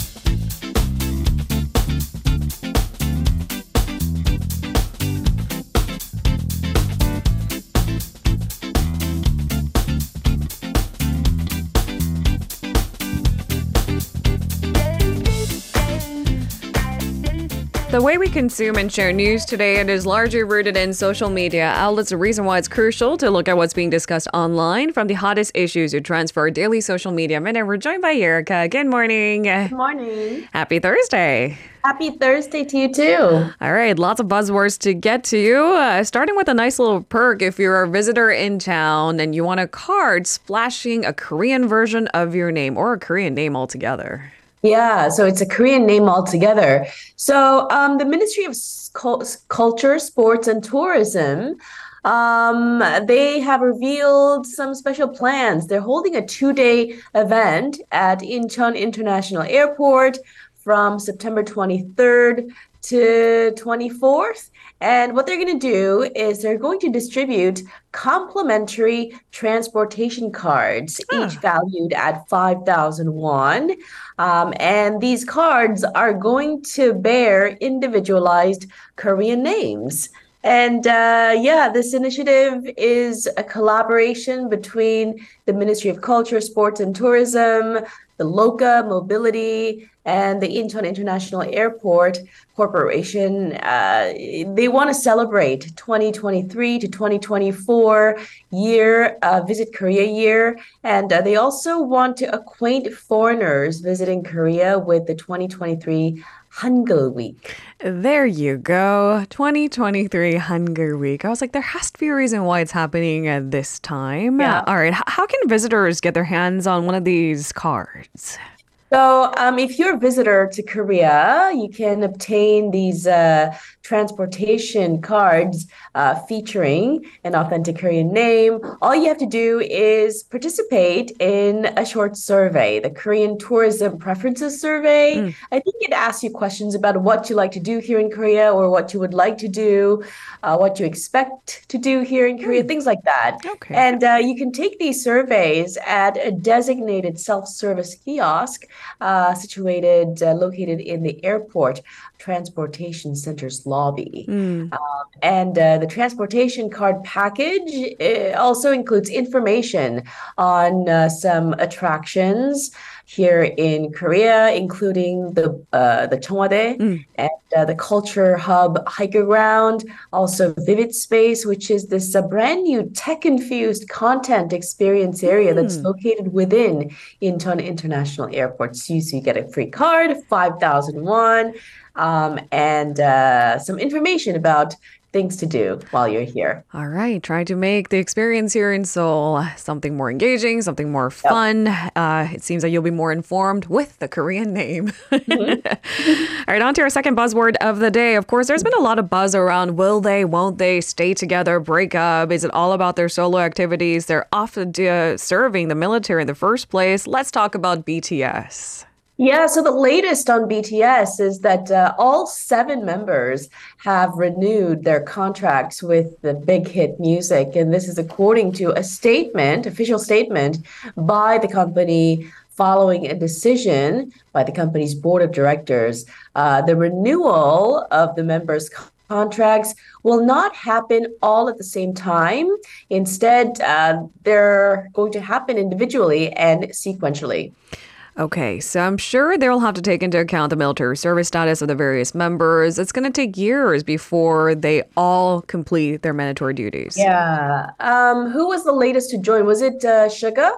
Thank you. The way we consume and share news today it is largely rooted in social media outlets. The reason why it's crucial to look at what's being discussed online from the hottest issues to transfer daily social media minute. We're joined by Erica. Good morning. Good morning. Happy Thursday. Happy Thursday to you too. All right, lots of buzzwords to get to you. Uh, starting with a nice little perk if you're a visitor in town and you want a card splashing a Korean version of your name or a Korean name altogether. Yeah, so it's a Korean name altogether. So um, the Ministry of Culture, Sports, and Tourism. Um, they have revealed some special plans. They're holding a two day event at Incheon International Airport from September 23rd to 24th. And what they're going to do is they're going to distribute complimentary transportation cards, huh. each valued at 5,000 won. Um, and these cards are going to bear individualized Korean names. And uh, yeah, this initiative is a collaboration between the Ministry of Culture, Sports, and Tourism, the LOCA Mobility, and the Incheon International Airport Corporation. Uh, they want to celebrate 2023 to 2024 year, uh, Visit Korea year. And uh, they also want to acquaint foreigners visiting Korea with the 2023 Hangul Week. There you go. 2023 Hangul Week. I was like, there has to be a reason why it's happening at this time. Yeah. All right. How can visitors get their hands on one of these cards? So, um, if you're a visitor to Korea, you can obtain these uh, transportation cards uh, featuring an authentic Korean name. All you have to do is participate in a short survey, the Korean Tourism Preferences Survey. Mm. I think it asks you questions about what you like to do here in Korea or what you would like to do, uh, what you expect to do here in Korea, mm. things like that. Okay. And uh, you can take these surveys at a designated self service kiosk uh, situated, uh, located in the airport transportation center's lobby. Mm. Um, and uh, the transportation card package also includes information on uh, some attractions here in Korea, including the uh, the Cheong Wa Dae mm. and uh, the Culture Hub HiKR Ground, also Vivid Space, which is this uh, brand new tech-infused content experience area mm. that's located within Incheon International Airport. So you, so you get a free card, 5,000 won, um, and uh, some information about things to do while you're here. All right. Try to make the experience here in Seoul something more engaging, something more fun. Yep. Uh, it seems that you'll be more informed with the Korean name. Mm-hmm. All right. On to our second buzzword of the day. Of course, there's been a lot of buzz around will they, won't they stay together, break up? Is it all about their solo activities? They're often uh, serving the military in the first place. Let's talk about BTS. Yeah, so the latest on BTS is that uh, all seven members have renewed their contracts with the Big Hit Music. And this is according to a statement, official statement by the company following a decision by the company's board of directors. Uh, the renewal of the members' contracts will not happen all at the same time. Instead, uh, they're going to happen individually and sequentially. Okay, so I'm sure they'll have to take into account the military service status of the various members. It's going to take years before they all complete their mandatory duties. Yeah. Um, who was the latest to join? Was it uh, Suga?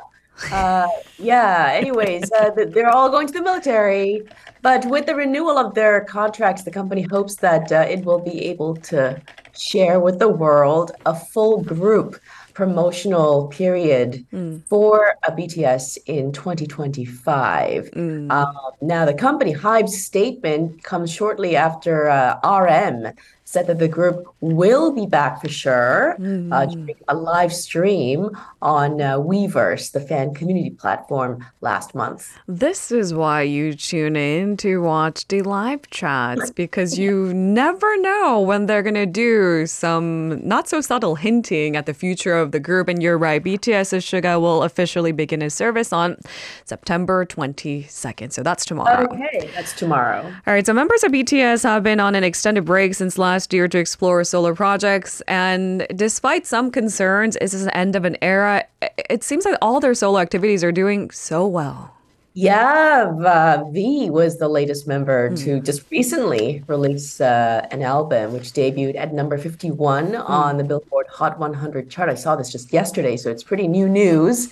Uh, yeah. Anyways, uh, they're all going to the military, but with the renewal of their contracts, the company hopes that uh, it will be able to share with the world a full group promotional period mm. for a BTS in 2025. Mm. Uh, now, the company Hybe's statement comes shortly after uh, RM said that the group will be back for sure mm. uh, during a live stream on uh, Weverse, the fan community platform, last month. This is why you tune in to watch the live chats because you never know when they're going to do some not so subtle hinting at the future of the group. And you're right, BTS's Suga will officially begin his service on September 22nd. So that's tomorrow. Okay, that's tomorrow. All right, so members of BTS have been on an extended break since last year to explore solo projects. And despite some concerns, is this an end of an era? It seems like all their solo activities are doing so well. Yeah, uh, V was the latest member mm. to just recently release uh, an album, which debuted at number 51 mm. on the Billboard Hot 100 chart. I saw this just yesterday, so it's pretty new news.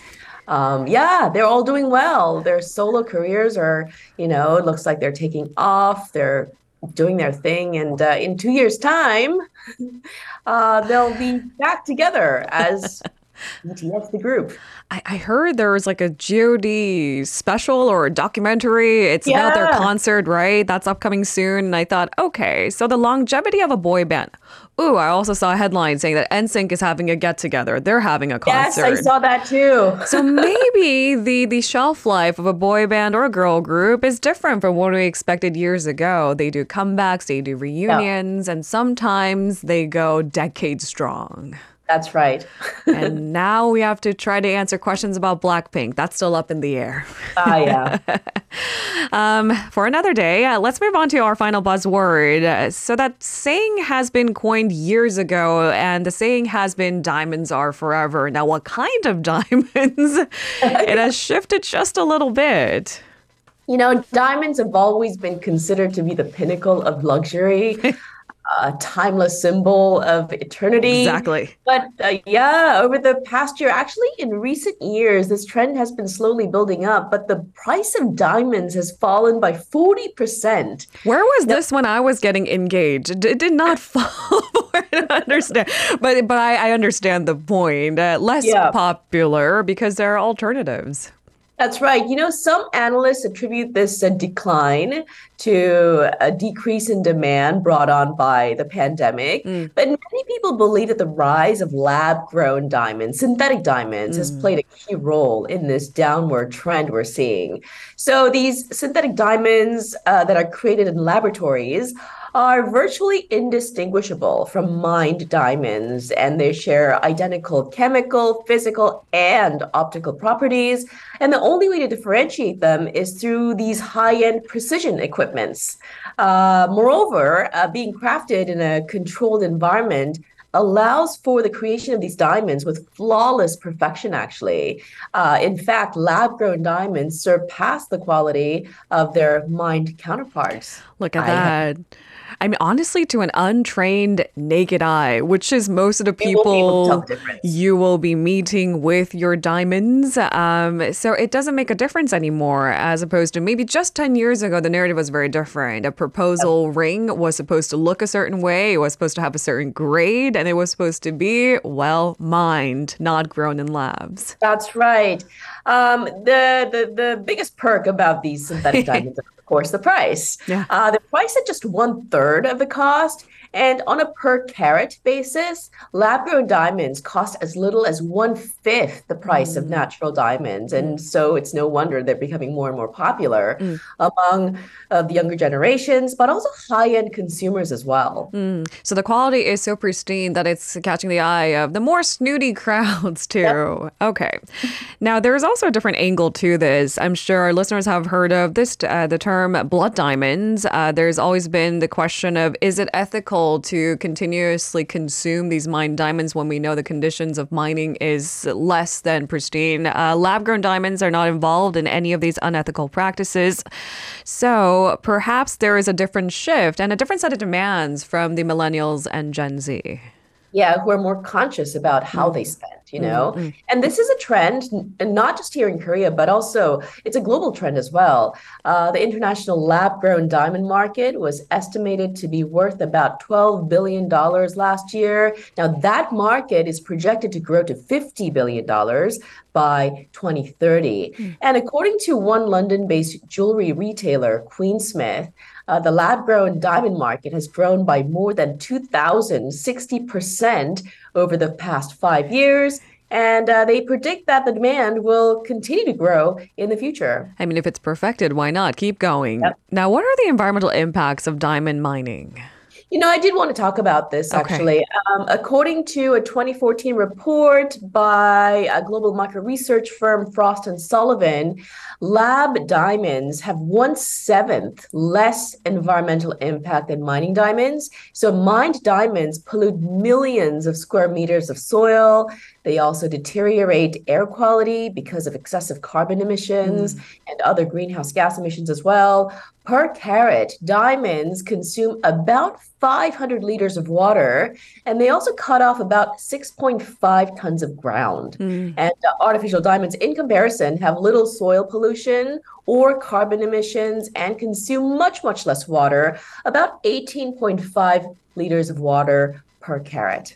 Um, yeah, they're all doing well. Their solo careers are, you know, it looks like they're taking off. They're doing their thing, and uh, in two years' time, uh, they'll be back together as BTS the group. I, I heard there was like a God special or a documentary. It's yeah. about their concert, right? That's upcoming soon. And I thought, okay, so the longevity of a boy band. Ooh, I also saw a headline saying that NSYNC is having a get together. They're having a concert. Yes, I saw that too. so maybe the the shelf life of a boy band or a girl group is different from what we expected years ago. They do comebacks, they do reunions, yeah. and sometimes they go decades strong. That's right. and now we have to try to answer questions about Blackpink. That's still up in the air. Ah, yeah. um, for another day, uh, let's move on to our final buzzword. Uh, so, that saying has been coined years ago, and the saying has been diamonds are forever. Now, what kind of diamonds? it has shifted just a little bit. You know, diamonds have always been considered to be the pinnacle of luxury a timeless symbol of eternity. Exactly. But uh, yeah, over the past year, actually in recent years, this trend has been slowly building up, but the price of diamonds has fallen by 40%. Where was now, this when I was getting engaged? It did not fall. I understand. But but I, I understand the point. Uh, less yeah. popular because there are alternatives. That's right. You know, some analysts attribute this uh, decline to a decrease in demand brought on by the pandemic. Mm. But many people believe that the rise of lab grown diamonds, synthetic diamonds, mm. has played a key role in this downward trend we're seeing. So, these synthetic diamonds uh, that are created in laboratories are virtually indistinguishable from mined diamonds, and they share identical chemical, physical, and optical properties. And the only way to differentiate them is through these high end precision equipments. Uh, moreover, uh, being crafted in a controlled environment allows for the creation of these diamonds with flawless perfection, actually. Uh, in fact, lab grown diamonds surpass the quality of their mined counterparts. Look at I that. Have- I mean, honestly, to an untrained naked eye, which is most of the people you will be meeting with your diamonds. Um, so it doesn't make a difference anymore, as opposed to maybe just 10 years ago, the narrative was very different. A proposal yep. ring was supposed to look a certain way, it was supposed to have a certain grade, and it was supposed to be well mined, not grown in labs. That's right. Um, the, the, the biggest perk about these synthetic diamonds course, the price. Yeah. Uh, the price at just one third of the cost. And on a per carat basis, lab grown diamonds cost as little as one fifth the price mm. of natural diamonds. And mm. so it's no wonder they're becoming more and more popular mm. among uh, the younger generations, but also high end consumers as well. Mm. So the quality is so pristine that it's catching the eye of the more snooty crowds, too. Yep. Okay. Now, there's also a different angle to this. I'm sure our listeners have heard of this, uh, the term blood diamonds. Uh, there's always been the question of is it ethical? To continuously consume these mined diamonds when we know the conditions of mining is less than pristine. Uh, lab grown diamonds are not involved in any of these unethical practices. So perhaps there is a different shift and a different set of demands from the millennials and Gen Z. Yeah, who are more conscious about how mm. they spend you know mm-hmm. and this is a trend and not just here in korea but also it's a global trend as well uh, the international lab grown diamond market was estimated to be worth about 12 billion dollars last year now that market is projected to grow to 50 billion dollars by 2030 mm. and according to one london based jewelry retailer queensmith uh, the lab grown diamond market has grown by more than 2,060% over the past five years. And uh, they predict that the demand will continue to grow in the future. I mean, if it's perfected, why not? Keep going. Yep. Now, what are the environmental impacts of diamond mining? You know, I did want to talk about this actually. Okay. Um, according to a 2014 report by a global market research firm, Frost and Sullivan, lab diamonds have one seventh less environmental impact than mining diamonds. So, mined diamonds pollute millions of square meters of soil. They also deteriorate air quality because of excessive carbon emissions mm. and other greenhouse gas emissions as well. Per carat, diamonds consume about 500 liters of water, and they also cut off about 6.5 tons of ground. Mm. And uh, artificial diamonds, in comparison, have little soil pollution or carbon emissions and consume much, much less water, about 18.5 liters of water per carat.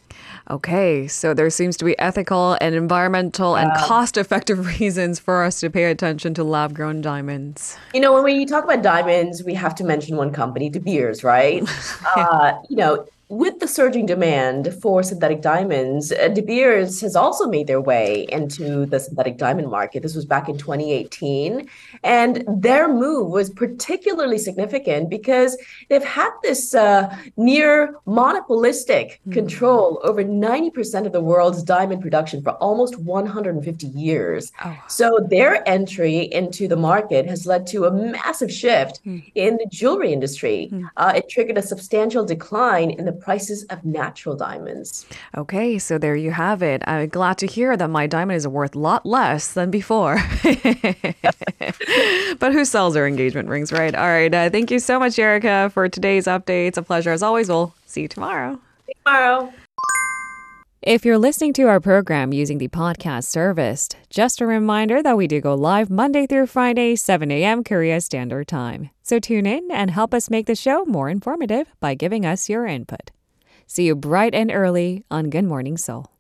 Okay, so there seems to be ethical and environmental and cost effective reasons for us to pay attention to lab grown diamonds. You know, when we talk about diamonds, we have to mention one company, De Beers, right? uh, you know, with the surging demand for synthetic diamonds, uh, De Beers has also made their way into the synthetic diamond market. This was back in 2018. And their move was particularly significant because they've had this uh, near monopolistic mm. control over 90% of the world's diamond production for almost 150 years. Oh. So their entry into the market has led to a massive shift mm. in the jewelry industry. Mm. Uh, it triggered a substantial decline in the prices of natural diamonds. Okay, so there you have it. I'm glad to hear that my diamond is worth a lot less than before. but who sells their engagement rings, right? All right. Uh, thank you so much, Erica, for today's update. It's a pleasure as always. We'll see you tomorrow. See you tomorrow. If you're listening to our program using the podcast service, just a reminder that we do go live Monday through Friday, 7 a.m. Korea Standard Time. So tune in and help us make the show more informative by giving us your input. See you bright and early on Good Morning Seoul.